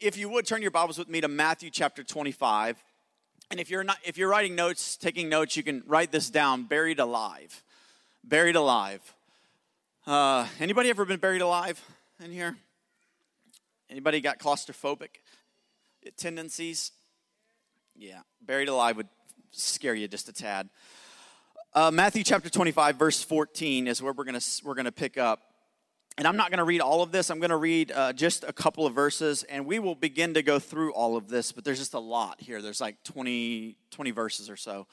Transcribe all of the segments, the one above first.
if you would turn your Bibles with me to Matthew chapter 25. And if you're not if you're writing notes, taking notes, you can write this down, buried alive. Buried alive. Uh, anybody ever been buried alive in here? Anybody got claustrophobic tendencies? Yeah, buried alive would scare you just a tad. Uh, Matthew chapter 25, verse 14 is where we're gonna we're gonna pick up. And I'm not going to read all of this. I'm going to read uh, just a couple of verses, and we will begin to go through all of this, but there's just a lot here. There's like 20, 20 verses or so.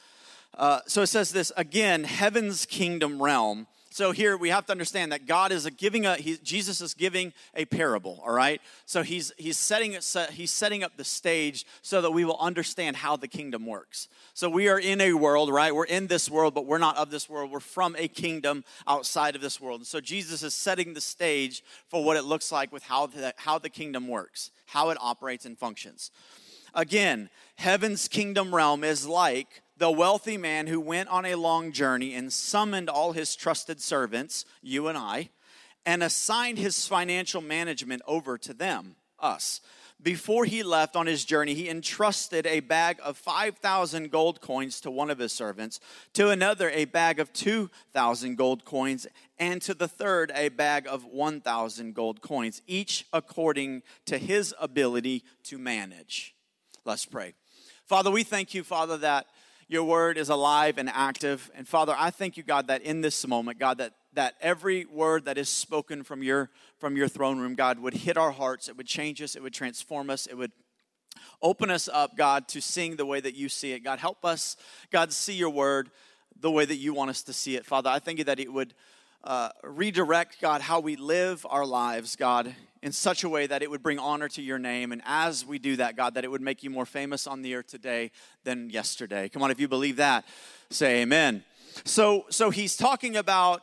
Uh, so it says this again, heaven's kingdom realm so here we have to understand that God is giving a he, Jesus is giving a parable, all right? So he's he's setting he's setting up the stage so that we will understand how the kingdom works. So we are in a world, right? We're in this world, but we're not of this world. We're from a kingdom outside of this world. And so Jesus is setting the stage for what it looks like with how the, how the kingdom works, how it operates and functions. Again, heaven's kingdom realm is like the wealthy man who went on a long journey and summoned all his trusted servants, you and I, and assigned his financial management over to them, us. Before he left on his journey, he entrusted a bag of 5,000 gold coins to one of his servants, to another, a bag of 2,000 gold coins, and to the third, a bag of 1,000 gold coins, each according to his ability to manage. Let's pray. Father, we thank you, Father, that your word is alive and active. And Father, I thank you, God, that in this moment, God, that, that every word that is spoken from your, from your throne room, God, would hit our hearts. It would change us. It would transform us. It would open us up, God, to seeing the way that you see it. God, help us, God, see your word the way that you want us to see it. Father, I thank you that it would uh, redirect, God, how we live our lives, God, in such a way that it would bring honor to your name. And as we do that, God, that it would make you more famous on the earth today than yesterday. Come on, if you believe that, say amen. So, so he's talking about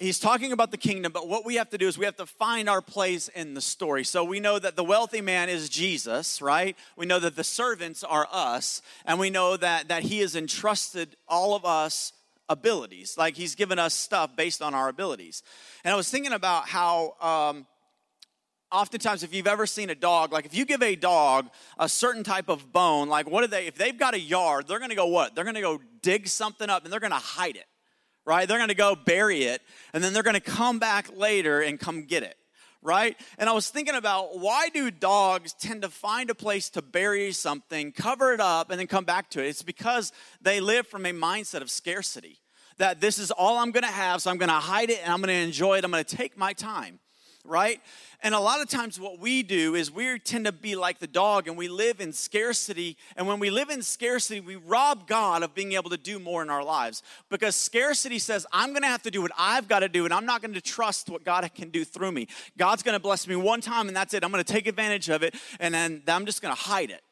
he's talking about the kingdom, but what we have to do is we have to find our place in the story. So we know that the wealthy man is Jesus, right? We know that the servants are us, and we know that that he has entrusted all of us abilities. Like he's given us stuff based on our abilities. And I was thinking about how um, oftentimes if you've ever seen a dog like if you give a dog a certain type of bone like what do they if they've got a yard they're to go what? They're to go dig something up and they're to hide it right? They're to go bury it and then they're to come back later and come get it right? And i was thinking about why do dogs tend to find a place to bury something cover it up and then come back to it? It's because they live from a mindset of scarcity that this is all i'm to have so i'm to hide it and i'm to enjoy it. I'm to take my time right? And a lot of times, what we do is we tend to be like the dog and we live in scarcity. And when we live in scarcity, we rob God of being able to do more in our lives because scarcity says, I'm going to have to do what I've got to do and I'm not going to trust what God can do through me. God's going to bless me one time and that's it. I'm going to take advantage of it and then I'm just going to hide it,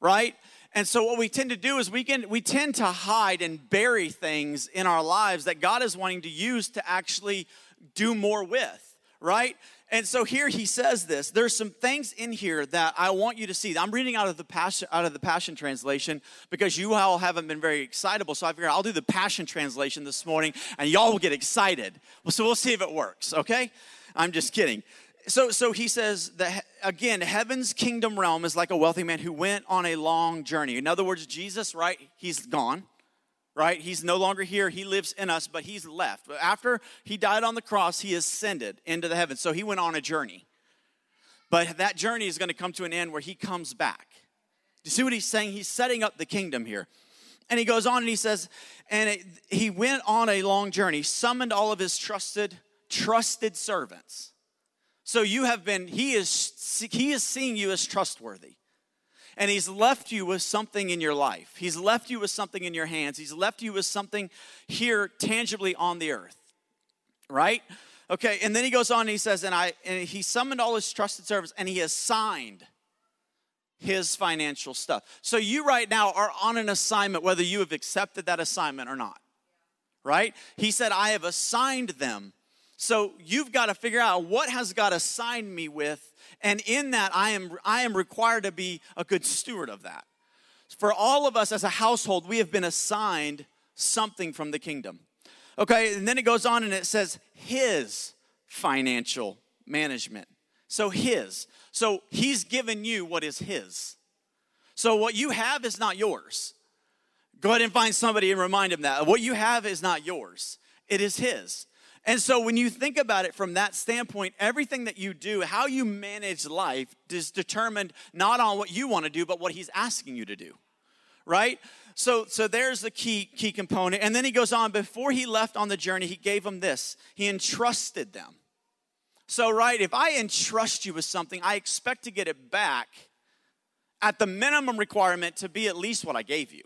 right? And so what we tend to do is we can we tend to hide and bury things in our lives that God is wanting to use to actually do more with right? And so here he says this. There's some things in here that I want you to see. I'm reading out of the passion out of the Passion translation because you all haven't been very excitable. So I figured I'll do the Passion translation this morning, and y'all will get excited. So we'll see if it works. Okay? I'm just kidding. So, so he says that again, heaven's kingdom realm is like a wealthy man who went on a long journey. In other words, Jesus, right? He's gone right? He's no longer here. He lives in us, but he's left. But after he died on the cross, he ascended into the heavens. So he went on a journey. But that journey is going to come to an end where he comes back. Do you see what he's saying? He's setting up the kingdom here. And he goes on and he says, and it, he went on a long journey, summoned all of his trusted, trusted servants. So you have been, he is, he is seeing you as trustworthy and He's left you with something in your life. He's left you with something in your hands. He's left you with something here tangibly on the earth, right? Okay, and then he goes on and he says, and I and he summoned all his trusted servants and he assigned his financial stuff. So you right now are on an assignment, whether you have accepted that assignment or not. Right? He said, I have assigned them. So you've got to figure out what has God assigned me with and in that, I am, I am required to be a good steward of that. For all of us as a household, we have been assigned something from the kingdom. Okay, and then it goes on and it says, His financial management. So his. So he's given you what is his. So what you have is not yours. Go ahead and find somebody and remind him that. What you have is not yours, it is his. And so when you think about it from that standpoint, everything that you do, how you manage life, is determined not on what you want to do, but what he's asking you to do. Right? So, so there's the key key component. And then he goes on, before he left on the journey, he gave them this. He entrusted them. So, right, if I entrust you with something, I expect to get it back at the minimum requirement to be at least what I gave you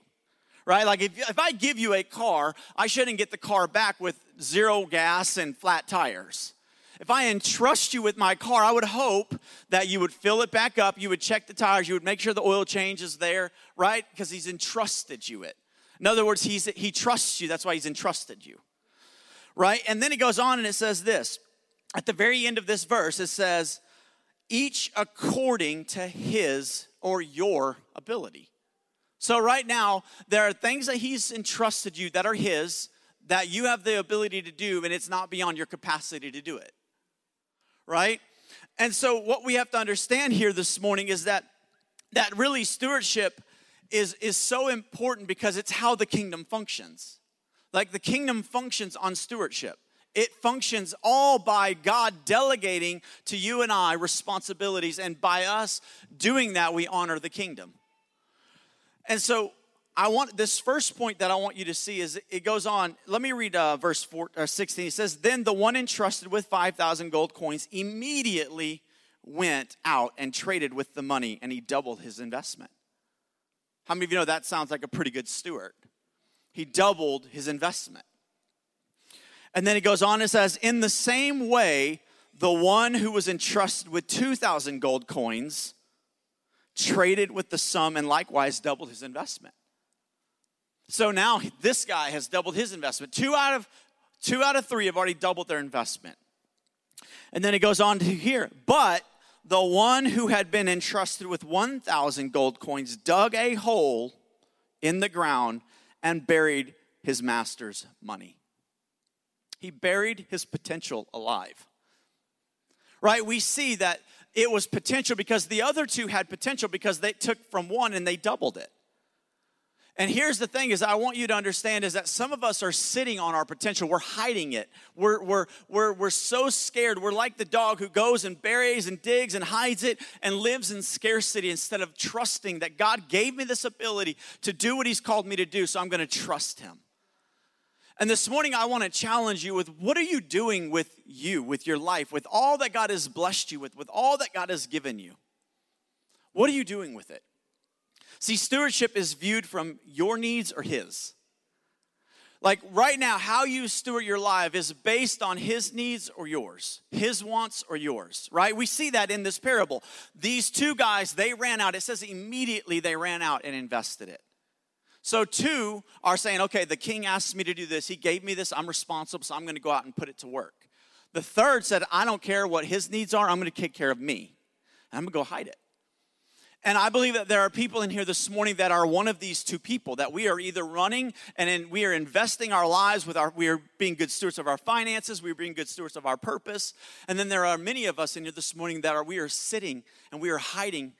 right? Like if, if I give you a car, I shouldn't get the car back with zero gas and flat tires. If I entrust you with my car, I would hope that you would fill it back up, you would check the tires, you would make sure the oil change is there, right? Because he's entrusted you it. In other words, he's, he trusts you, that's why he's entrusted you, right? And then he goes on and it says this at the very end of this verse, it says, each according to his or your ability. So, right now, there are things that He's entrusted you that are His that you have the ability to do, and it's not beyond your capacity to do it. Right? And so, what we have to understand here this morning is that that really stewardship is, is so important because it's how the kingdom functions. Like the kingdom functions on stewardship. It functions all by God delegating to you and I responsibilities, and by us doing that, we honor the kingdom. And so I want this first point that I want you to see is it goes on. Let me read uh, verse four, uh, 16. It says, Then the one entrusted with 5,000 gold coins immediately went out and traded with the money, and he doubled his investment. How many of you know that sounds like a pretty good steward? He doubled his investment. And then he goes on and says, In the same way, the one who was entrusted with 2,000 gold coins traded with the sum and likewise doubled his investment. So now this guy has doubled his investment. Two out of two out of three have already doubled their investment. And then it goes on to here, but the one who had been entrusted with 1,000 gold coins dug a hole in the ground and buried his master's money. He buried his potential alive. Right? We see that it was potential because the other two had potential because they took from one and they doubled it. And here's the thing is I want you to understand is that some of us are sitting on our potential. We're hiding it. We're, we're, we're, we're so scared. We're like the dog who goes and buries and digs and hides it and lives in scarcity instead of trusting that God gave me this ability to do what he's called me to do, so I'm going to trust him. And this morning, I want to challenge you with what are you doing with you, with your life, with all that God has blessed you with, with all that God has given you? What are you doing with it? See, stewardship is viewed from your needs or His. Like right now, how you steward your life is based on His needs or yours, His wants or yours, right? We see that in this parable. These two guys, they ran out. It says immediately they ran out and invested it. So, two are saying, okay, the king asked me to do this. He gave me this. I'm responsible, so I'm going to go out and put it to work. The third said, I don't care what his needs are. I'm going to take care of me. And I'm going to go hide it. And I believe that there are people in here this morning that are one of these two people that we are either running and in, we are investing our lives with our, we are being good stewards of our finances, we are being good stewards of our purpose. And then there are many of us in here this morning that are, we are sitting and we are hiding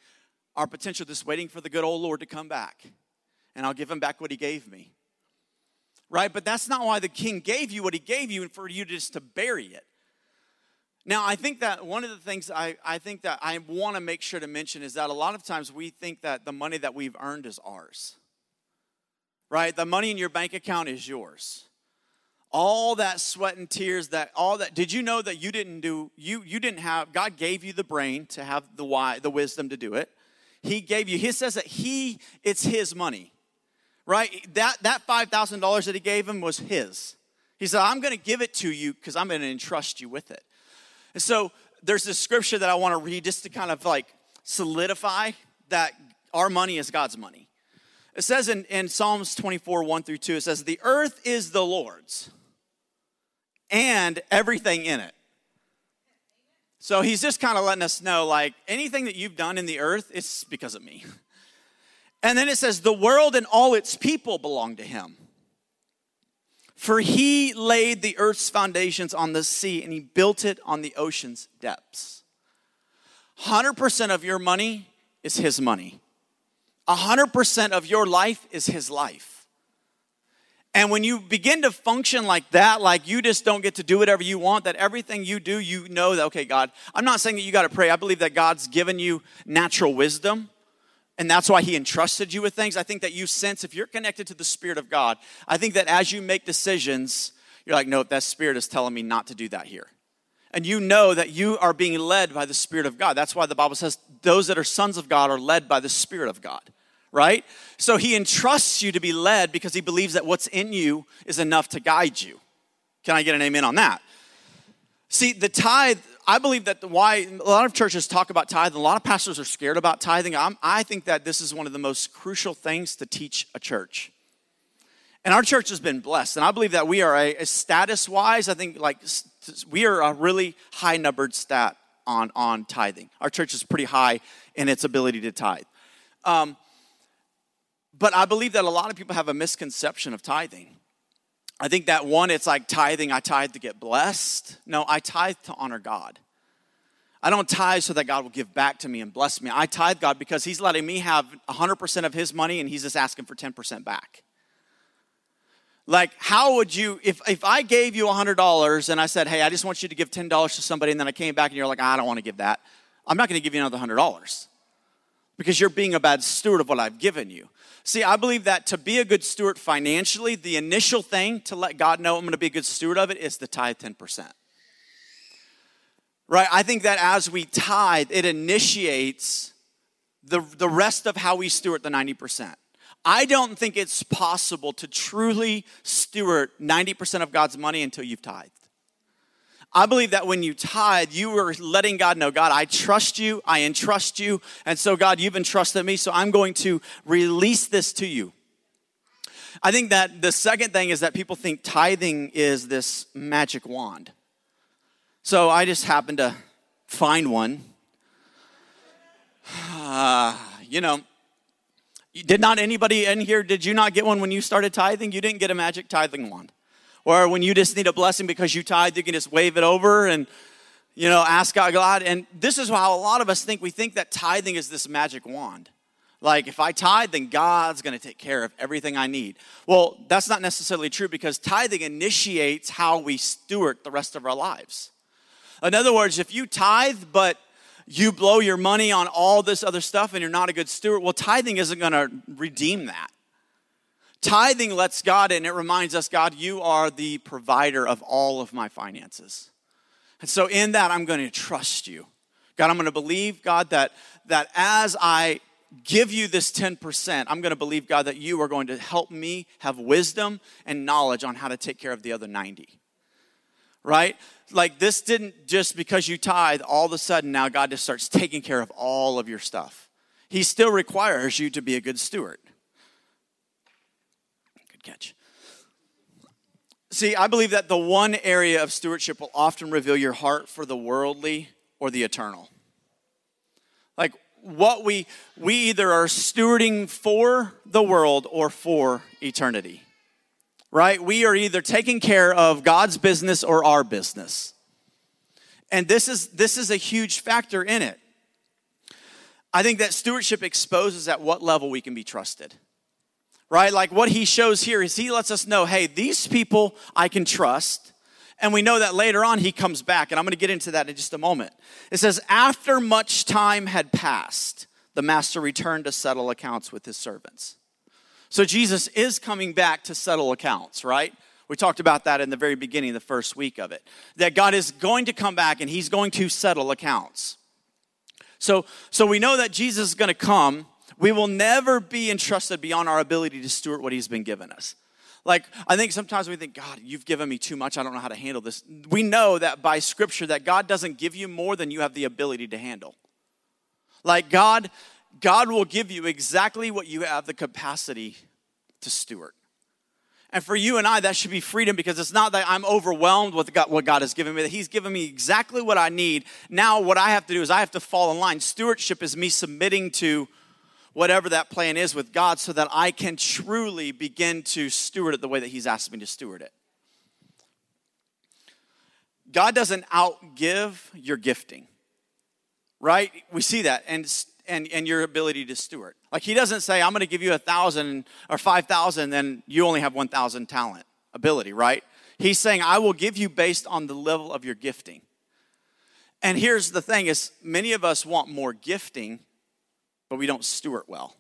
our potential, just waiting for the good old Lord to come back and I'll give him back what he gave me. Right? But that's not why the king gave you what he gave you and for you just to bury it. Now, I think that one of the things I, I think that I want to make sure to mention is that a lot of times we think that the money that we've earned is ours. Right? The money in your bank account is yours. All that sweat and tears, that all that did you know that you didn't do you you didn't have God gave you the brain to have the why the wisdom to do it. He gave you, he says that he it's his money right? That, that $5,000 that he gave him was his. He said, I'm going to give it to you because I'm going to entrust you with it. And so there's this scripture that I want to read just to kind of like solidify that our money is God's money. It says in, in Psalms 24, 1 through 2, it says, The earth is the Lord's and everything in it. So he's just kind of letting us know like anything that you've done in the earth, it's because of me. And then it says, the world and all its people belong to him. For he laid the earth's foundations on the sea and he built it on the ocean's depths. 100% of your money is His money. 100% of your life is His life. And when you begin to function like that, like you just don't get to do whatever you want, that everything you do, you know that, okay, God, I'm not saying that you got to pray. I believe that God's given you natural wisdom, and that's why He entrusted you with things. I think that you sense, if you're connected to the Spirit of God, I think that as you make decisions, you're like, no, that Spirit is telling me not to do that here and you know that you are being led by the Spirit of God. That's why the Bible says those that are sons of God are led by the Spirit of God, right? So he entrusts you to be led because he believes that what's in you is enough to guide you. Can I get an amen on that? See, the tithe, I believe that why a lot of churches talk about tithing, a lot of pastors are scared about tithing. I'm, I think that this is one of the most crucial things to teach a church. And our church has been blessed. And I believe that we are a, a status wise, I think like we are a really high numbered stat on, on tithing. Our church is pretty high in its ability to tithe. Um, but I believe that a lot of people have a misconception of tithing. I think that one, it's like tithing, I tithe to get blessed. No, I tithe to honor God. I don't tithe so that God will give back to me and bless me. I tithe God because He's letting me have 100% of His money and He's just asking for 10% back. Like, how would you, if, if I gave you $100 and I said, hey, I just want you to give $10 to somebody, and then I came back and you're like, I don't want to give that, I'm not going to give you another $100 because you're being a bad steward of what I've given you. See, I believe that to be a good steward financially, the initial thing to let God know I'm going to be a good steward of it is the tithe 10%. Right? I think that as we tithe, it initiates the, the rest of how we steward the 90%. I don't think it's possible to truly steward 90% of God's money until you've tithed. I believe that when you tithe, you are letting God know, God, I trust you, I entrust you, and so God, you've entrusted me, so I'm going to release this to you. I think that the second thing is that people think tithing is this magic wand. So I just happened to find one. Uh, you know, did not anybody in here, did you not get one when you started tithing? You didn't get a magic tithing wand. Or when you just need a blessing because you tithe, you can just wave it over and, you know, ask God. God. And this is how a lot of us think. We think that tithing is this magic wand. Like, if I tithe, then God's going to take care of everything I need. Well, that's not necessarily true because tithing initiates how we steward the rest of our lives. In other words, if you tithe, but you blow your money on all this other stuff and you're not a good steward, well, tithing isn't going to redeem that. Tithing lets God in, it reminds us, God, you are the provider of all of my finances. And so in that, I'm going to trust you. God, I'm going to believe, God, that, that as I give you this 10%, I'm going to believe, God, that you are going to help me have wisdom and knowledge on how to take care of the other 90 right? Like this didn't just because you tithe, all of a sudden now God just starts taking care of all of your stuff. He still requires you to be a good steward. Good catch. See, I believe that the one area of stewardship will often reveal your heart for the worldly or the eternal. Like what we we either are stewarding for the world or for eternity right? We are either taking care of God's business or our business. And this is this is a huge factor in it. I think that stewardship exposes at what level we can be trusted. Right? Like what he shows here is he lets us know, hey, these people I can trust. And we know that later on he comes back, and I'm going to get into that in just a moment. It says, after much time had passed, the master returned to settle accounts with his servants. So Jesus is coming back to settle accounts, right? We talked about that in the very beginning, the first week of it. That God is going to come back and he's going to settle accounts. So, so we know that Jesus is going to come. We will never be entrusted beyond our ability to steward what he's been given us. Like, I think sometimes we think, God, you've given me too much. I don't know how to handle this. We know that by scripture that God doesn't give you more than you have the ability to handle. Like, God God will give you exactly what you have the capacity to steward. And for you and I, that should be freedom because it's not that I'm overwhelmed with what God has given me, that He's given me exactly what I need. Now, what I have to do is I have to fall in line. Stewardship is me submitting to whatever that plan is with God so that I can truly begin to steward it the way that He's asked me to steward it. God doesn't outgive your gifting. right? We see that. And and, and your ability to steward. Like he doesn't say, I'm going to give you a thousand or five thousand, then you only have one thousand talent ability, right? He's saying, I will give you based on the level of your gifting. And here's the thing is many of us want more gifting, but we don't steward well.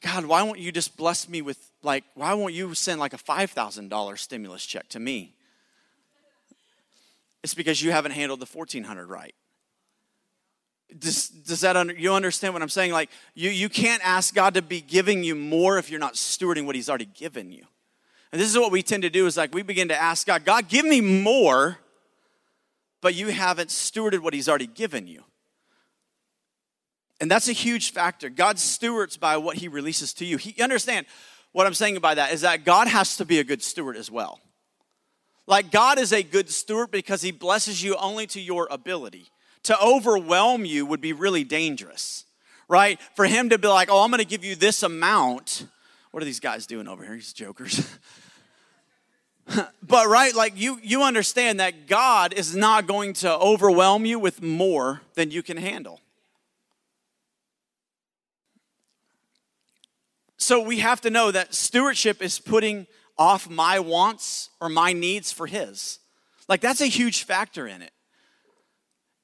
God, why won't you just bless me with like, why won't you send like a $5,000 stimulus check to me? It's because you haven't handled the 1400 right. Does, does that under, you understand what I'm saying? Like you, you can't ask God to be giving you more if you're not stewarding what He's already given you. And this is what we tend to do is like we begin to ask God, God, give me more, but you haven't stewarded what He's already given you. And that's a huge factor. God stewards by what He releases to you. He understand what I'm saying by that is that God has to be a good steward as well. Like God is a good steward because He blesses you only to your ability to overwhelm you would be really dangerous, right? For him to be like, oh, I'm going to give you this amount. What are these guys doing over here? These jokers. but right like you you understand that god is not going to overwhelm you with more than you can handle so we have to know that stewardship is putting off my wants or my needs for his like that's a huge factor in it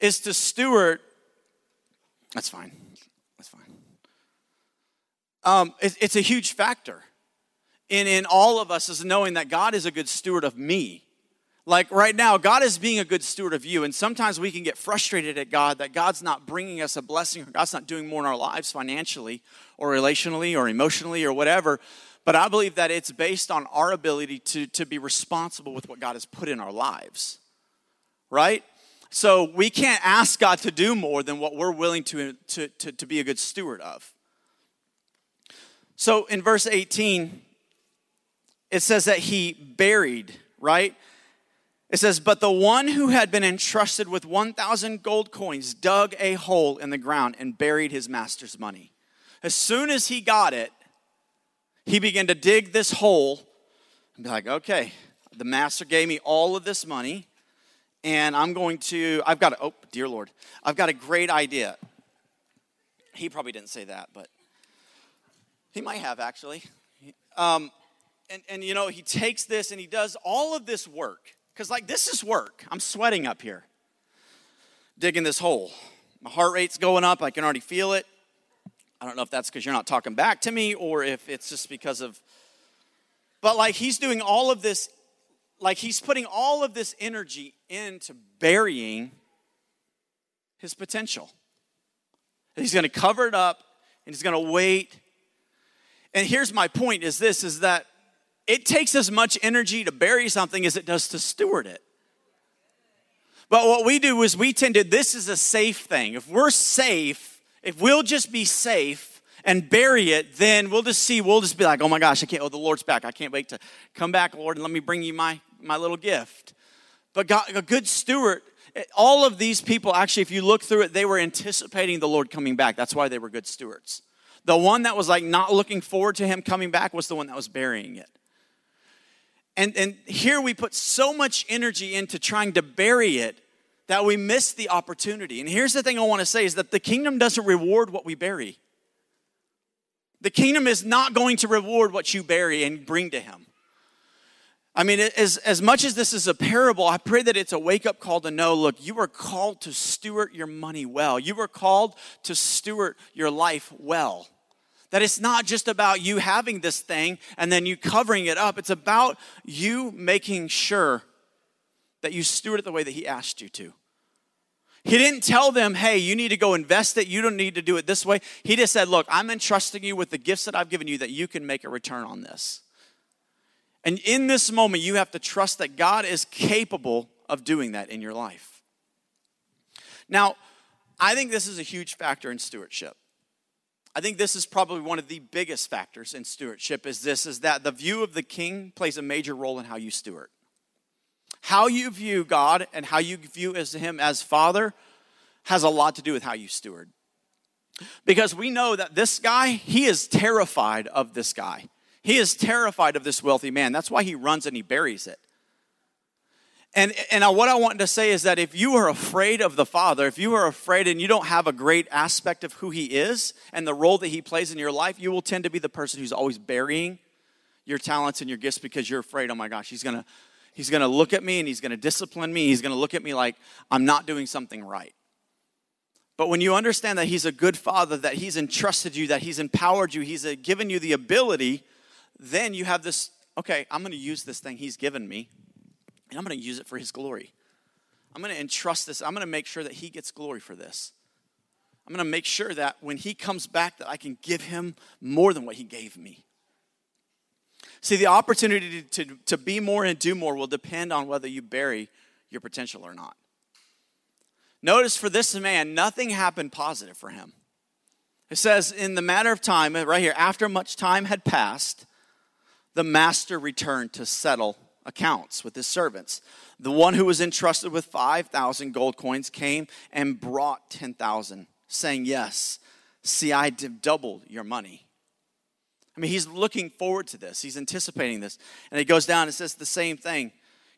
is to steward. That's fine. That's fine. Um, it, it's a huge factor in, in all of us is knowing that God is a good steward of me. Like right now, God is being a good steward of you. And sometimes we can get frustrated at God that God's not bringing us a blessing, or God's not doing more in our lives financially or relationally or emotionally or whatever. But I believe that it's based on our ability to, to be responsible with what God has put in our lives, right? So we can't ask God to do more than what we're willing to, to, to, to be a good steward of. So in verse 18, it says that he buried, right? It says, But the one who had been entrusted with 1,000 gold coins dug a hole in the ground and buried his master's money. As soon as he got it, he began to dig this hole and be like, Okay, the master gave me all of this money and I'm going to, I've got, a, oh, dear Lord, I've got a great idea. He probably didn't say that, but he might have actually. Um, and, and you know, he takes this and he does all of this work. Because, like, this is work. I'm sweating up here, digging this hole. My heart rate's going up. I can already feel it. I don't know if that's because you're not talking back to me or if it's just because of. But, like, he's doing all of this like he's putting all of this energy into burying his potential. He's going to cover it up and he's going to wait. And here's my point is this is that it takes as much energy to bury something as it does to steward it. But what we do is we tend to this is a safe thing. If we're safe, if we'll just be safe, and bury it, then we'll just see, we'll just be like, oh my gosh, I can't, oh, the Lord's back. I can't wait to come back, Lord, and let me bring you my my little gift. But God, a good steward, eh, all of these people, actually, if you look through it, they were anticipating the Lord coming back. That's why they were good stewards. The one that was like not looking forward to him coming back was the one that was burying it. And, and here we put so much energy into trying to bury it that we miss the opportunity. And here's the thing I want to say is that the kingdom doesn't reward what we bury. The kingdom is not going to reward what you bury and bring to him. I mean, as, as much as this is a parable, I pray that it's a wake up call to know look, you were called to steward your money well. You were called to steward your life well. That it's not just about you having this thing and then you covering it up, it's about you making sure that you steward it the way that He asked you to. He didn't tell them, hey, you need to go invest it. You don't need to do it this way. He just said, look, I'm entrusting you with the gifts that I've given you that you can make a return on this. And in this moment, you have to trust that God is capable of doing that in your life. Now, I think this is a huge factor in stewardship. I think this is probably one of the biggest factors in stewardship is this is that the view of the king plays a major role in how you steward. How you view God and how you view as him as father has a lot to do with how you steward. Because we know that this guy, he is terrified of this guy. He is terrified of this wealthy man. That's why he runs and he buries it. And, and what I want to say is that if you are afraid of the Father, if you are afraid and you don't have a great aspect of who He is and the role that He plays in your life, you will tend to be the person who's always burying your talents and your gifts because you're afraid, oh my gosh, He's gonna, he's gonna look at me and He's gonna discipline me. He's gonna look at me like I'm not doing something right. But when you understand that He's a good Father, that He's entrusted you, that He's empowered you, He's uh, given you the ability, then you have this okay, I'm gonna use this thing He's given me and I'm going to use it for His glory. I'm going to entrust this. I'm going to make sure that He gets glory for this. I'm going to make sure that when He comes back, that I can give Him more than what He gave me. See, the opportunity to, to, to be more and do more will depend on whether you bury your potential or not. Notice for this man, nothing happened positive for him. It says, in the matter of time, right here, after much time had passed, the master returned to settle accounts with his servants. The one who was entrusted with 5,000 gold coins came and brought 10,000, saying, Yes, see, I doubled your money. I mean, he's looking forward to this, he's anticipating this. And it goes down and says the same thing.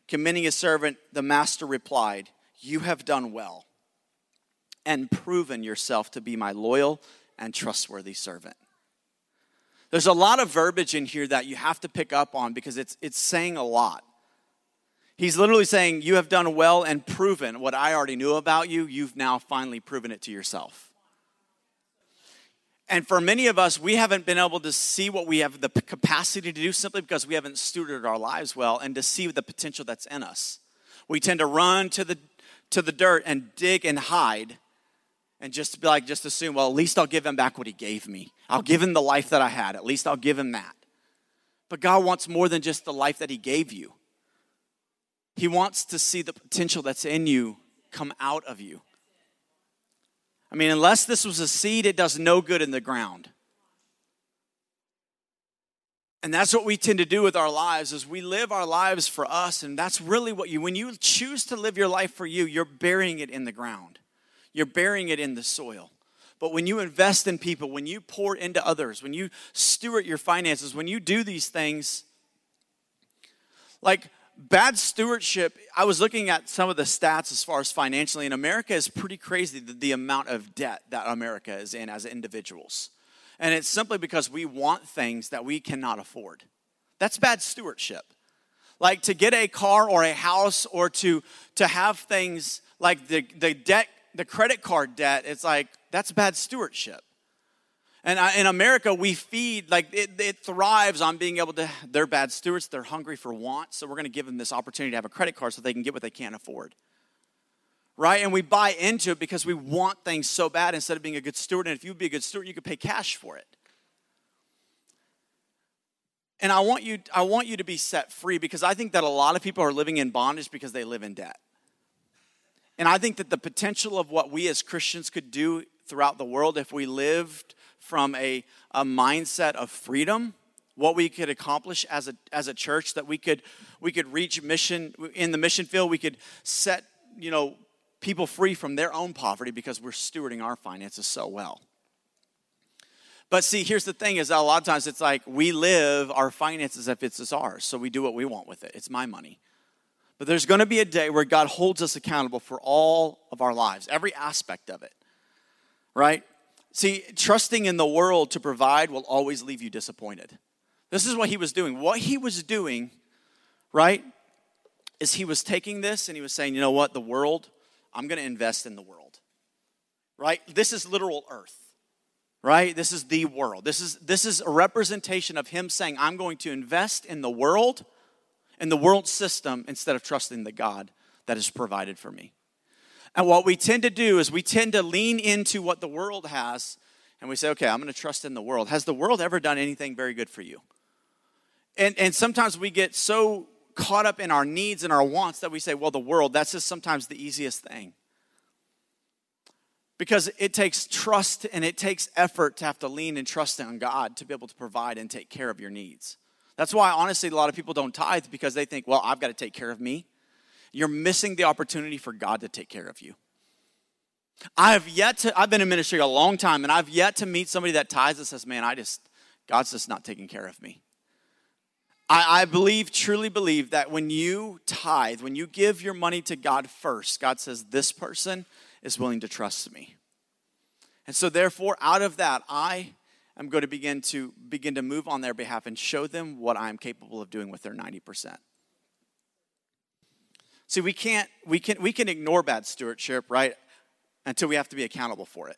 Commending his servant, the master replied, You have done well and proven yourself to be my loyal and trustworthy servant. There's a lot of verbiage in here that you have to pick up on because it's, it's saying a lot. He's literally saying, You have done well and proven what I already knew about you. You've now finally proven it to yourself. And for many of us, we haven't been able to see what we have the capacity to do simply because we haven't stewarded our lives well and to see the potential that's in us. We tend to run to the, to the dirt and dig and hide and just be like, just assume, well, at least I'll give him back what he gave me. I'll give him the life that I had. At least I'll give him that. But God wants more than just the life that he gave you. He wants to see the potential that's in you come out of you. I mean, unless this was a seed, it does no good in the ground. And that's what we tend to do with our lives is we live our lives for us and that's really what you when you choose to live your life for you, you're burying it in the ground you're burying it in the soil. But when you invest in people, when you pour into others, when you steward your finances, when you do these things, like bad stewardship, I was looking at some of the stats as far as financially, and America is pretty crazy the, the amount of debt that America is in as individuals. And it's simply because we want things that we cannot afford. That's bad stewardship. Like to get a car or a house or to, to have things like the, the debt the credit card debt, it's like that's bad stewardship. And in America, we feed, like, it, it, thrives on being able to, they're bad stewards, they're hungry for want, so we're gonna give them this opportunity to have a credit card so they can get what they can't afford. Right? And we buy into it because we want things so bad instead of being a good steward. And if you would be a good steward, you could pay cash for it. And I want you, I want you to be set free because I think that a lot of people are living in bondage because they live in debt. And I think that the potential of what we as Christians could do throughout the world if we lived from a, a mindset of freedom, what we could accomplish as a, as a church, that we could, we could reach mission in the mission field, we could set, you know, people free from their own poverty because we're stewarding our finances so well. But see, here's the thing is a lot of times it's like we live our finances if it's ours. So we do what we want with it. It's my money. But there's going to be a day where God holds us accountable for all of our lives, every aspect of it. Right? See, trusting in the world to provide will always leave you disappointed. This is what he was doing. What he was doing, right, is he was taking this and he was saying, you know what, the world, I'm going to invest in the world. Right? This is literal earth. Right? This is the world. This is this is a representation of him saying, I'm going to invest in the world in the world system instead of trusting the God that has provided for me. And what we tend to do is we tend to lean into what the world has and we say, okay, I'm going to trust in the world. Has the world ever done anything very good for you? And, and sometimes we get so caught up in our needs and our wants that we say, well, the world, that's just sometimes the easiest thing. Because it takes trust and it takes effort to have to lean and trust on God to be able to provide and take care of your needs. That's why, honestly, a lot of people don't tithe because they think, well, I've got to take care of me. You're missing the opportunity for God to take care of you. I have yet to, I've been in ministry a long time, and I've yet to meet somebody that tithes and says, man, I just, God's just not taking care of me. I, I believe, truly believe that when you tithe, when you give your money to God first, God says, This person is willing to trust me. And so, therefore, out of that, I am going to begin to begin to move on their behalf and show them what I'm capable of doing with their 90%. See, we can't we can we can ignore bad stewardship, right? Until we have to be accountable for it.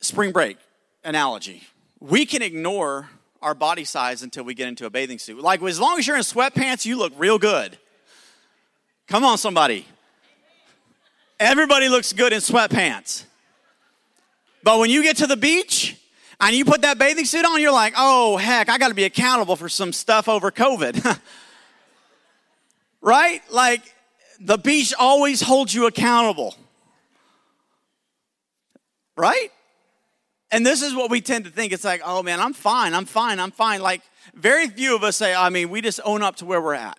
Spring break analogy. We can ignore our body size until we get into a bathing suit. Like, as long as you're in sweatpants, you look real good. Come on, somebody. Everybody looks good in sweatpants. But when you get to the beach and you put that bathing suit on, you're like, oh, heck, I got to be accountable for some stuff over COVID. right? Like, the beach always holds you accountable. Right? And this is what we tend to think. It's like, oh man, I'm fine, I'm fine, I'm fine. Like, very few of us say, I mean, we just own up to where we're at.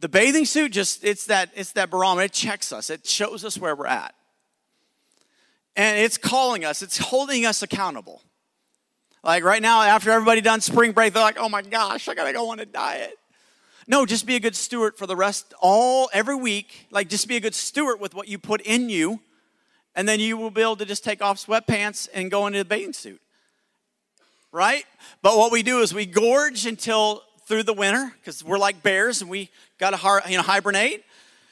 The bathing suit just, it's that, it's that barometer. It checks us, it shows us where we're at. And it's calling us, it's holding us accountable. Like right now, after everybody done spring break, they're like, oh my gosh, I gotta go on a diet. No, just be a good steward for the rest, all every week. Like, just be a good steward with what you put in you and then you will be able to just take off sweatpants and go into the bathing suit. Right? But what we do is we gorge until through the winter because we're like bears and we got to you know, hibernate.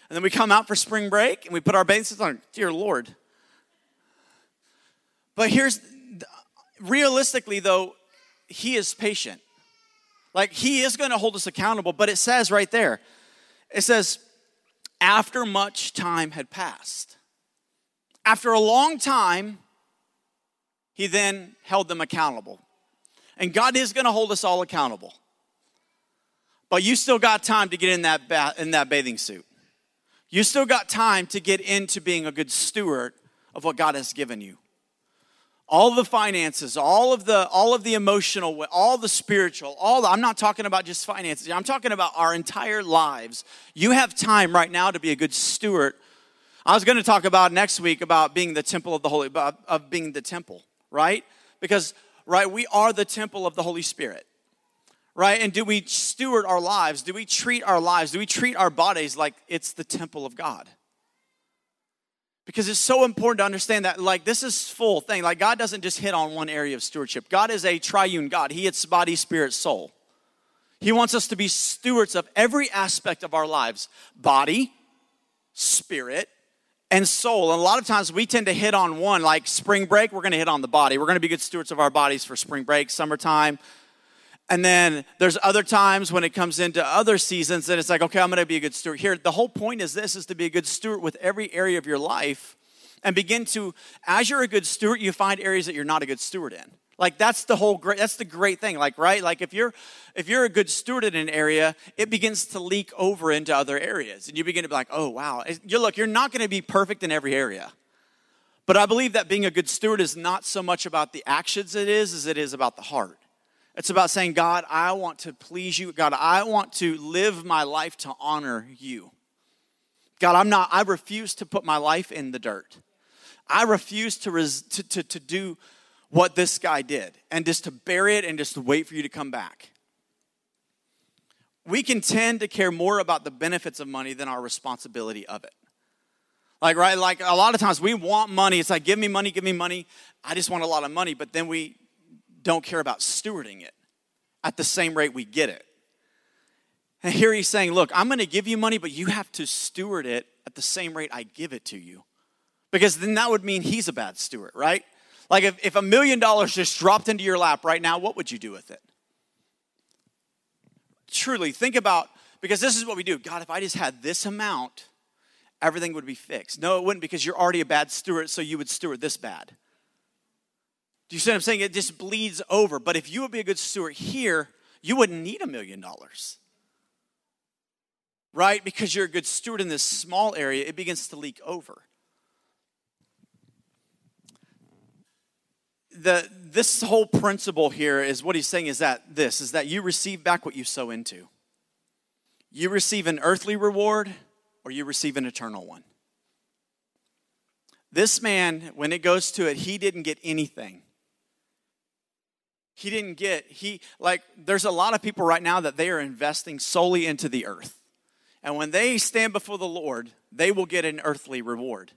And then we come out for spring break and we put our bathing suits on. Dear Lord. But here's realistically, though, He is patient. Like He is going to hold us accountable, but it says right there, it says, after much time had passed. After a long time, he then held them accountable. And God is going to hold us all accountable. But you still got time to get in that, ba- in that bathing suit. You still got time to get into being a good steward of what God has given you. All the finances, all of the all of the emotional, all the spiritual, all the, I'm not talking about just finances. I'm talking about our entire lives. You have time right now to be a good steward I was going to talk about next week about being the temple of the Holy, of being the temple, right? Because, right, we are the temple of the Holy Spirit, right? And do we steward our lives? Do we treat our lives? Do we treat our bodies like it's the temple of God? Because it's so important to understand that, like, this is full thing. Like, God doesn't just hit on one area of stewardship. God is a triune God. He hits body, spirit, soul. He wants us to be stewards of every aspect of our lives body, spirit, and soul. And a lot of times we tend to hit on one, like spring break, we're going to hit on the body. We're going to be good stewards of our bodies for spring break, summertime. And then there's other times when it comes into other seasons that it's like, okay, I'm going to be a good steward. Here, the whole point is this is to be a good steward with every area of your life and begin to, as you're a good steward, you find areas that you're not a good steward in. Like that's the whole great that's the great thing. Like, right? Like if you're if you're a good steward in an area, it begins to leak over into other areas. And you begin to be like, oh wow. You look, you're not gonna be perfect in every area. But I believe that being a good steward is not so much about the actions it is as it is about the heart. It's about saying, God, I want to please you. God, I want to live my life to honor you. God, I'm not, I refuse to put my life in the dirt. I refuse to, res, to, to, to do what this guy did and just to bury it and just to wait for you to come back. We can tend to care more about the benefits of money than our responsibility of it. Like, right, like a lot of times we want money. It's like, give me money, give me money. I just want a lot of money, but then we don't care about stewarding it at the same rate we get it. And here he's saying, look, I'm going to give you money, but you have to steward it at the same rate I give it to you. Because then that would mean he's a bad steward, right? Like if, if a million dollars just dropped into your lap right now, what would you do with it? Truly, think about, because this is what we do. God, if I just had this amount, everything would be fixed. No, it wouldn't because you're already a bad steward, so you would steward this bad. Do you see what I'm saying? It just bleeds over. But if you would be a good steward here, you wouldn't need a million dollars. Right? Because you're a good steward in this small area, it begins to leak over. the, this whole principle here is what he's saying is that this is that you receive back what you sow into. You receive an earthly reward or you receive an eternal one. This man, when it goes to it, he didn't get anything. He didn't get, he, like, there's a lot of people right now that they are investing solely into the earth. And when they stand before the Lord, they will get an earthly reward,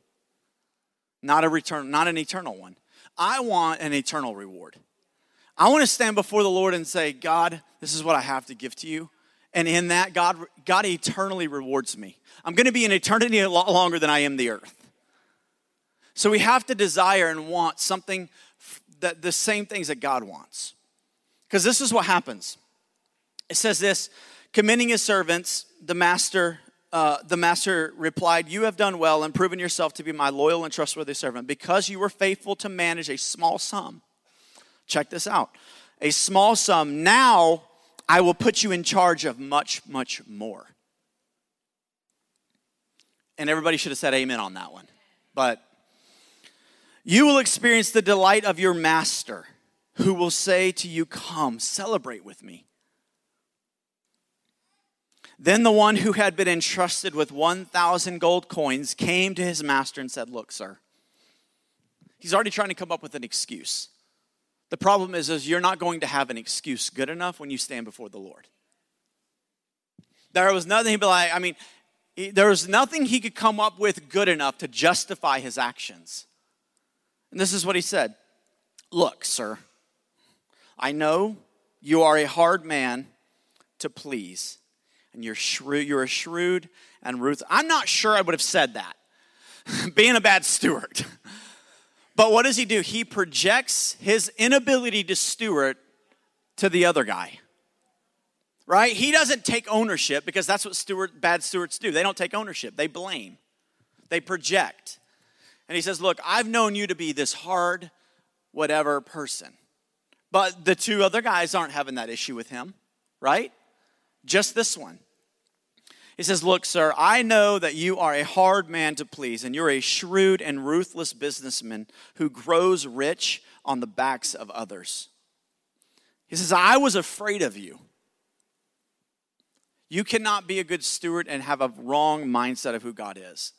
not a return, not an eternal one. I want an eternal reward. I want to stand before the Lord and say, God, this is what I have to give to you. And in that, God, God eternally rewards me. I'm going to be in eternity a lot longer than I am the earth. So we have to desire and want something that the same things that God wants. Because this is what happens. It says this, commending his servants, the master uh, the master replied, You have done well and proven yourself to be my loyal and trustworthy servant because you were faithful to manage a small sum. Check this out a small sum. Now I will put you in charge of much, much more. And everybody should have said amen on that one. But you will experience the delight of your master, who will say to you, Come, celebrate with me. Then the one who had been entrusted with 1,000 gold coins came to his master and said, Look, sir, he's already trying to come up with an excuse. The problem is, is you're not going to have an excuse good enough when you stand before the Lord. There was nothing he'd be like, I mean, there was nothing he could come up with good enough to justify his actions. And this is what he said Look, sir, I know you are a hard man to please and you're shrewd, you're a shrewd and Ruth. I'm not sure I would have said that, being a bad steward. But what does he do? He projects his inability to steward to the other guy. Right? He doesn't take ownership because that's what steward, bad stewards do. They don't take ownership, they blame, they project. And he says, Look, I've known you to be this hard, whatever person. But the two other guys aren't having that issue with him, right? Just this one. He says, Look, sir, I know that you are a hard man to please, and you're a shrewd and ruthless businessman who grows rich on the backs of others. He says, I was afraid of you. You cannot be a good steward and have a wrong mindset of who God is.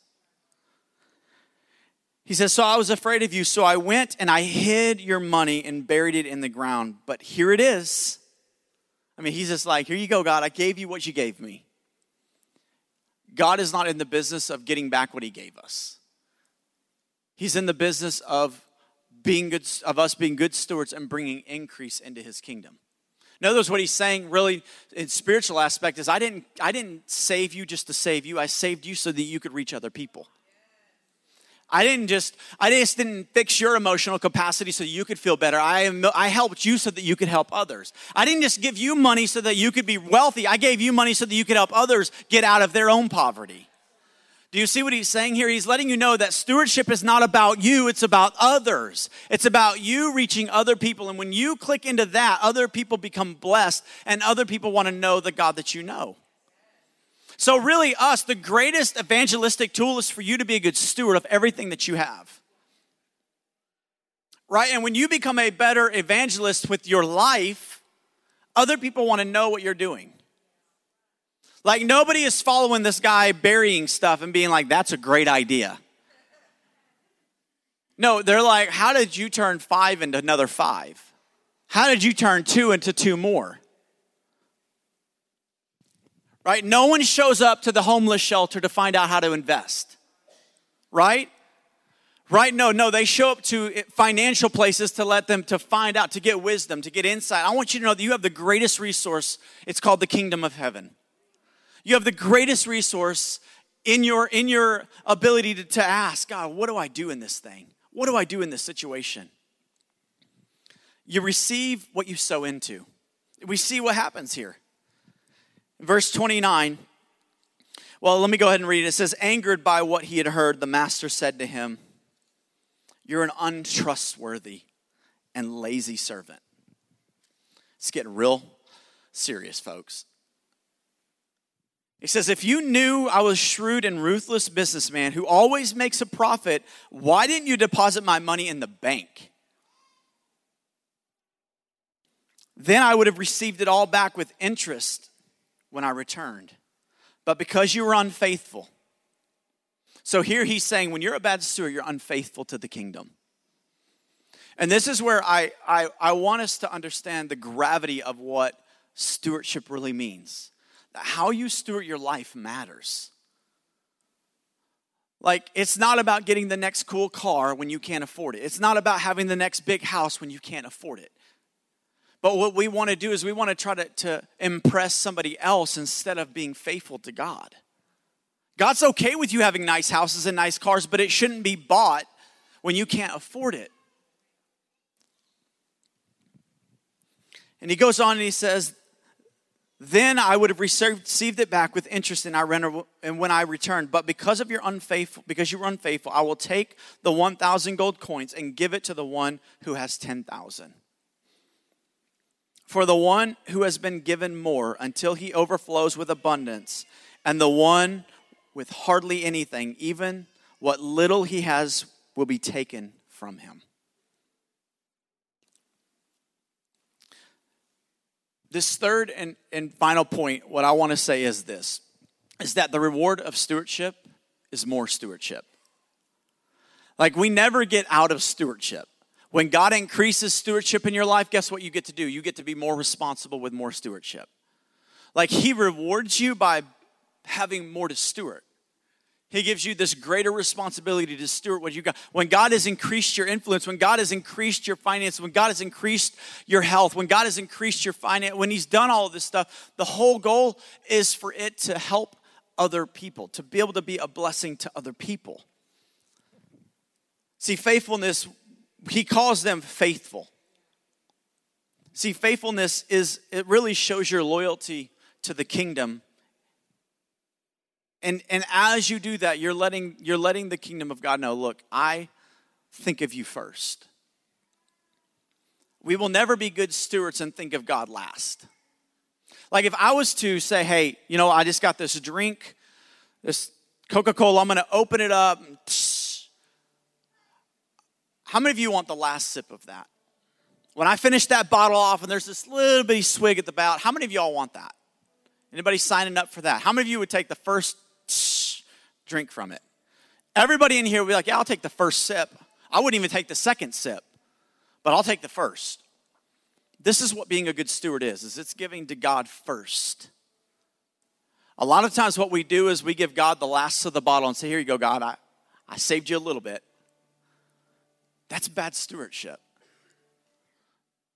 He says, So I was afraid of you, so I went and I hid your money and buried it in the ground. But here it is. I mean, he's just like, Here you go, God. I gave you what you gave me. God is not in the business of getting back what he gave us. He's in the business of being good of us being good stewards and bringing increase into his kingdom. In other words, what he's saying really in spiritual aspect is I didn't I didn't save you just to save you. I saved you so that you could reach other people. I didn't just I just didn't fix your emotional capacity so you could feel better. I I helped you so that you could help others. I didn't just give you money so that you could be wealthy. I gave you money so that you could help others get out of their own poverty. Do you see what he's saying here? He's letting you know that stewardship is not about you, it's about others. It's about you reaching other people. And when you click into that, other people become blessed and other people want to know the God that you know. So, really, us, the greatest evangelistic tool is for you to be a good steward of everything that you have. Right? And when you become a better evangelist with your life, other people want to know what you're doing. Like, nobody is following this guy burying stuff and being like, that's a great idea. No, they're like, how did you turn five into another five? How did you turn two into two more? Right? No one shows up to the homeless shelter to find out how to invest, right? Right? No, no, they show up to financial places to let them to find out, to get wisdom, to get insight. I want you to know that you have the greatest resource. It's called the kingdom of heaven. You have the greatest resource in your in your ability to, to ask, God, what do I do in this thing? What do I do in this situation? You receive what you sow into. We see what happens here. Verse 29. Well, let me go ahead and read it. It says, Angered by what he had heard, the master said to him, You're an untrustworthy and lazy servant. It's getting real serious, folks. He says, If you knew I was shrewd and ruthless businessman who always makes a profit, why didn't you deposit my money in the bank? Then I would have received it all back with interest when I returned. But because you were unfaithful. So here he's saying, when you're a bad steward, you're unfaithful to the kingdom. And this is where I, I, I want us to understand the gravity of what stewardship really means. How you steward your life matters. Like, it's not about getting the next cool car when you can't afford it. It's not about having the next big house when you can't afford it. But what we want to do is we want to try to, to impress somebody else instead of being faithful to God. God's okay with you having nice houses and nice cars, but it shouldn't be bought when you can't afford it. And he goes on and he says, Then I would have received it back with interest in our renter and when I returned. But because of your unfaithful, because you were unfaithful, I will take the 1,000 gold coins and give it to the one who has 10,000. For the one who has been given more until he overflows with abundance, and the one with hardly anything, even what little he has will be taken from him. This third and, and final point, what I want to say is this is that the reward of stewardship is more stewardship. Like we never get out of stewardship. When God increases stewardship in your life, guess what you get to do? You get to be more responsible with more stewardship. Like He rewards you by having more to steward. He gives you this greater responsibility to steward what you got. When God has increased your influence, when God has increased your finance, when God has increased your health, when God has increased your finance, when He's done all of this stuff, the whole goal is for it to help other people, to be able to be a blessing to other people. See, faithfulness, He calls them faithful. See, faithfulness is, it really shows your loyalty to the kingdom and, and as you do that, you're letting, you're letting the kingdom of God know look, I think of you first. We will never be good stewards and think of God last. Like if I was to say, hey, you know, I just got this drink, this Coca Cola, I'm to open it up. How many of you want the last sip of that? When I finish that bottle off and there's this little bitty swig at the bout, how many of y'all want that? Anybody signing up for that? How many of you would take the first drink from it. Everybody in here would be like, yeah, I'll take the first sip. I wouldn't even take the second sip, but I'll take the first. This is what being a good steward is, is it's giving to God first. A lot of times what we do is we give God the last of the bottle and say, here you go, God, I, I saved you a little bit. That's bad stewardship.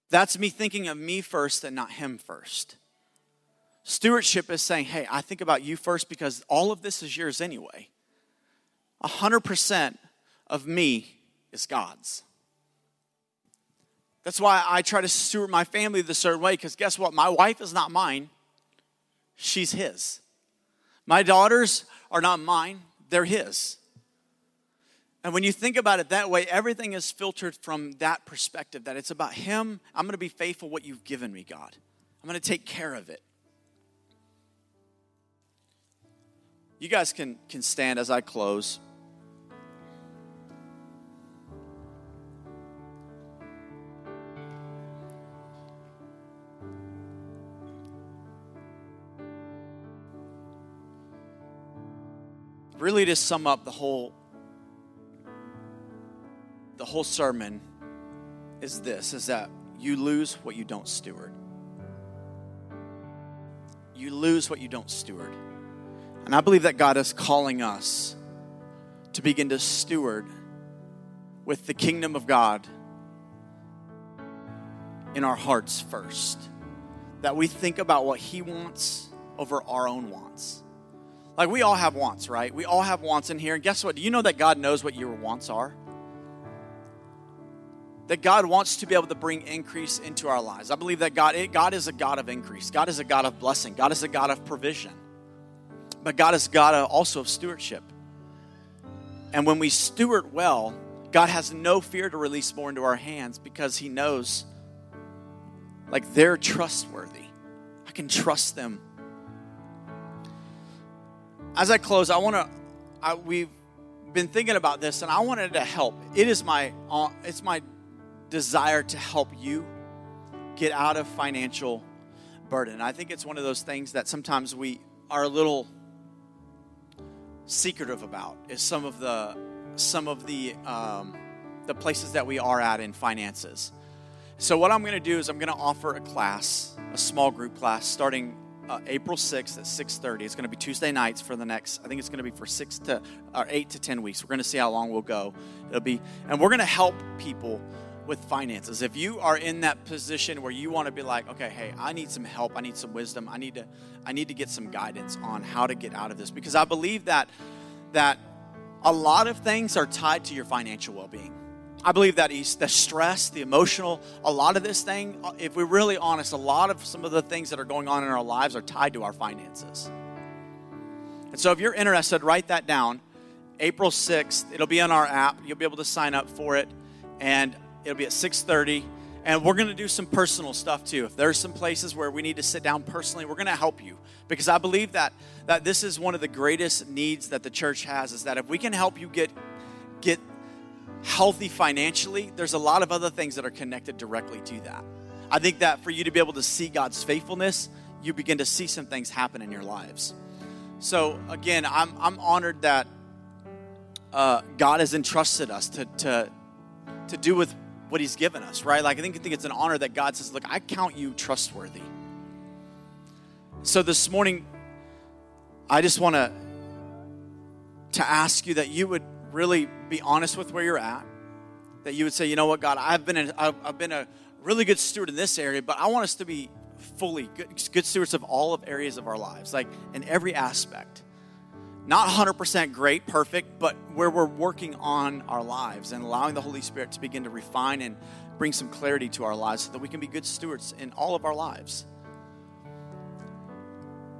That's me thinking of me first and not him first. Stewardship is saying, hey, I think about you first because all of this is yours anyway. 100% of me is God's. That's why I try to steward my family the certain way because guess what? My wife is not mine, she's His. My daughters are not mine, they're His. And when you think about it that way, everything is filtered from that perspective that it's about Him. I'm going to be faithful what you've given me, God. I'm going to take care of it. You guys can, can stand as I close. Really, to sum up the whole the whole sermon is this is that you lose what you don't steward. You lose what you don't steward. And I believe that God is calling us to begin to steward with the kingdom of God in our hearts first. That we think about what He wants over our own wants. Like we all have wants, right? We all have wants in here. And guess what? Do you know that God knows what your wants are? That God wants to be able to bring increase into our lives. I believe that God, God is a God of increase. God is a God of blessing. God is a God of provision. But God is God also of stewardship. And when we steward well, God has no fear to release more into our hands because He knows, like, they're trustworthy. I can trust them. As I close, I want to, we've been thinking about this and I wanted to help. It is my, uh, it's my desire to help you get out of financial burden. I think it's one of those things that sometimes we are a little secretive about is some of the some of the um, the places that we are at in finances. So, what I'm going to do is I'm going to offer a class, a small group class, starting uh, April 6th at 6:30. It's going to be Tuesday nights for the next. I think it's going to be for six to or eight to ten weeks. We're going to see how long we'll go. It'll be, and we're going to help people with finances. If you are in that position where you want to be like, okay, hey, I need some help. I need some wisdom. I need to, I need to get some guidance on how to get out of this because I believe that that a lot of things are tied to your financial well-being. I believe that the stress, the emotional, a lot of this thing, uh, if we're really honest, a lot of some of the things that are going on in our lives are tied to our finances. And so if you're interested, write that down. April 6th, it'll be on our app. You'll be able to sign up for it. And it'll be at 6.30. And we're going to do some personal stuff too. If there's some places where we need to sit down personally, we're going to help you. Because I believe that, that this is one of the greatest needs that the church has is that if we can help you get, get healthy financially, there's a lot of other things that are connected directly to that. I think that for you to be able to see God's faithfulness, you begin to see some things happen in your lives. So, again, I'm, I'm honored that uh, God has entrusted us to, to, to do with what He's given us, right? Like, I think, I think it's an honor that God says, Look, I count you trustworthy. So, this morning, I just want to to ask you that you would really be honest with where you're at. That you would say, you know what, God, I've been a, I've been a really good steward in this area, but I want us to be fully good, good stewards of all of areas of our lives, like in every aspect. Not 100% great, perfect, but where we're working on our lives and allowing the Holy Spirit to begin to refine and bring some clarity to our lives so that we can be good stewards in all of our lives.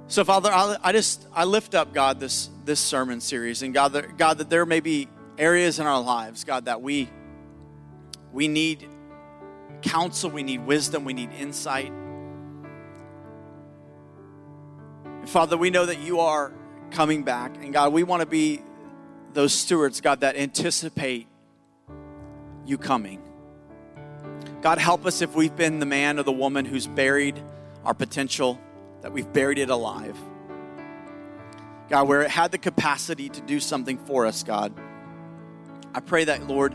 So, Father, I just I lift up God this this sermon series, and God, that, God, that there may be areas in our lives, God, that we we need counsel, we need wisdom, we need insight. And Father, we know that you are coming back, and God, we want to be those stewards, God, that anticipate you coming. God, help us if we've been the man or the woman who's buried our potential that we've buried it alive. God, where it had the capacity to do something for us, God, I pray that, Lord,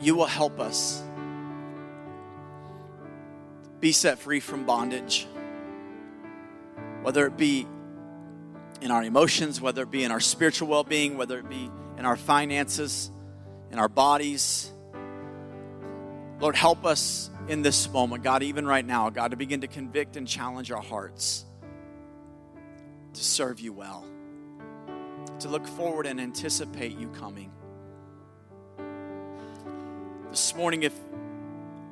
you will help us be set free from bondage, whether it be in our emotions, whether it be in our spiritual well being, whether it be in our finances, in our bodies. Lord, help us in this moment, God, even right now, God, to begin to convict and challenge our hearts to serve you well, to look forward and anticipate you coming. This morning, if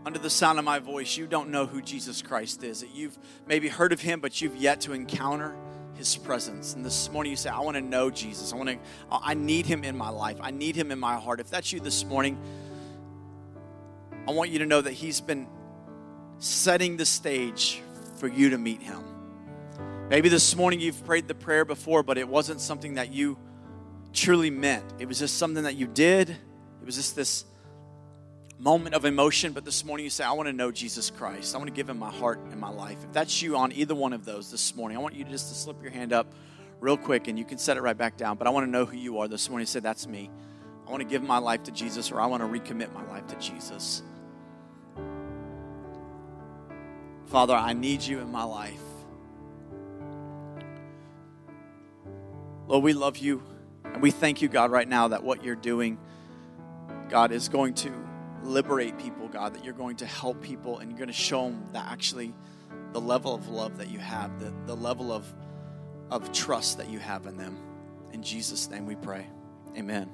under the sound of my voice you don't know who Jesus Christ is, that you've maybe heard of him, but you've yet to encounter his presence. And this morning you say, I want to know Jesus. I want to I need him in my life. I need him in my heart. If that's you this morning, I want you to know that He's been setting the stage for you to meet Him. Maybe this morning you've prayed the prayer before, but it wasn't something that you truly meant. It was just something that you did. It was just this moment of emotion, but this morning you say, I want to know Jesus Christ. I want to give him my heart and my life. If that's you on either one of those this morning, I want you just to slip your hand up real quick and you can set it right back down. But I want to know who you are this morning. Say, That's me. I want to give my life to Jesus or I want to recommit my life to Jesus. Father, I need you in my life. Lord, we love you. And we thank you, God, right now that what you're doing, God, is going to liberate people, God, that you're going to help people and you're going to show them that actually the level of love that you have, the, the level of, of trust that you have in them. In Jesus' name we pray. Amen.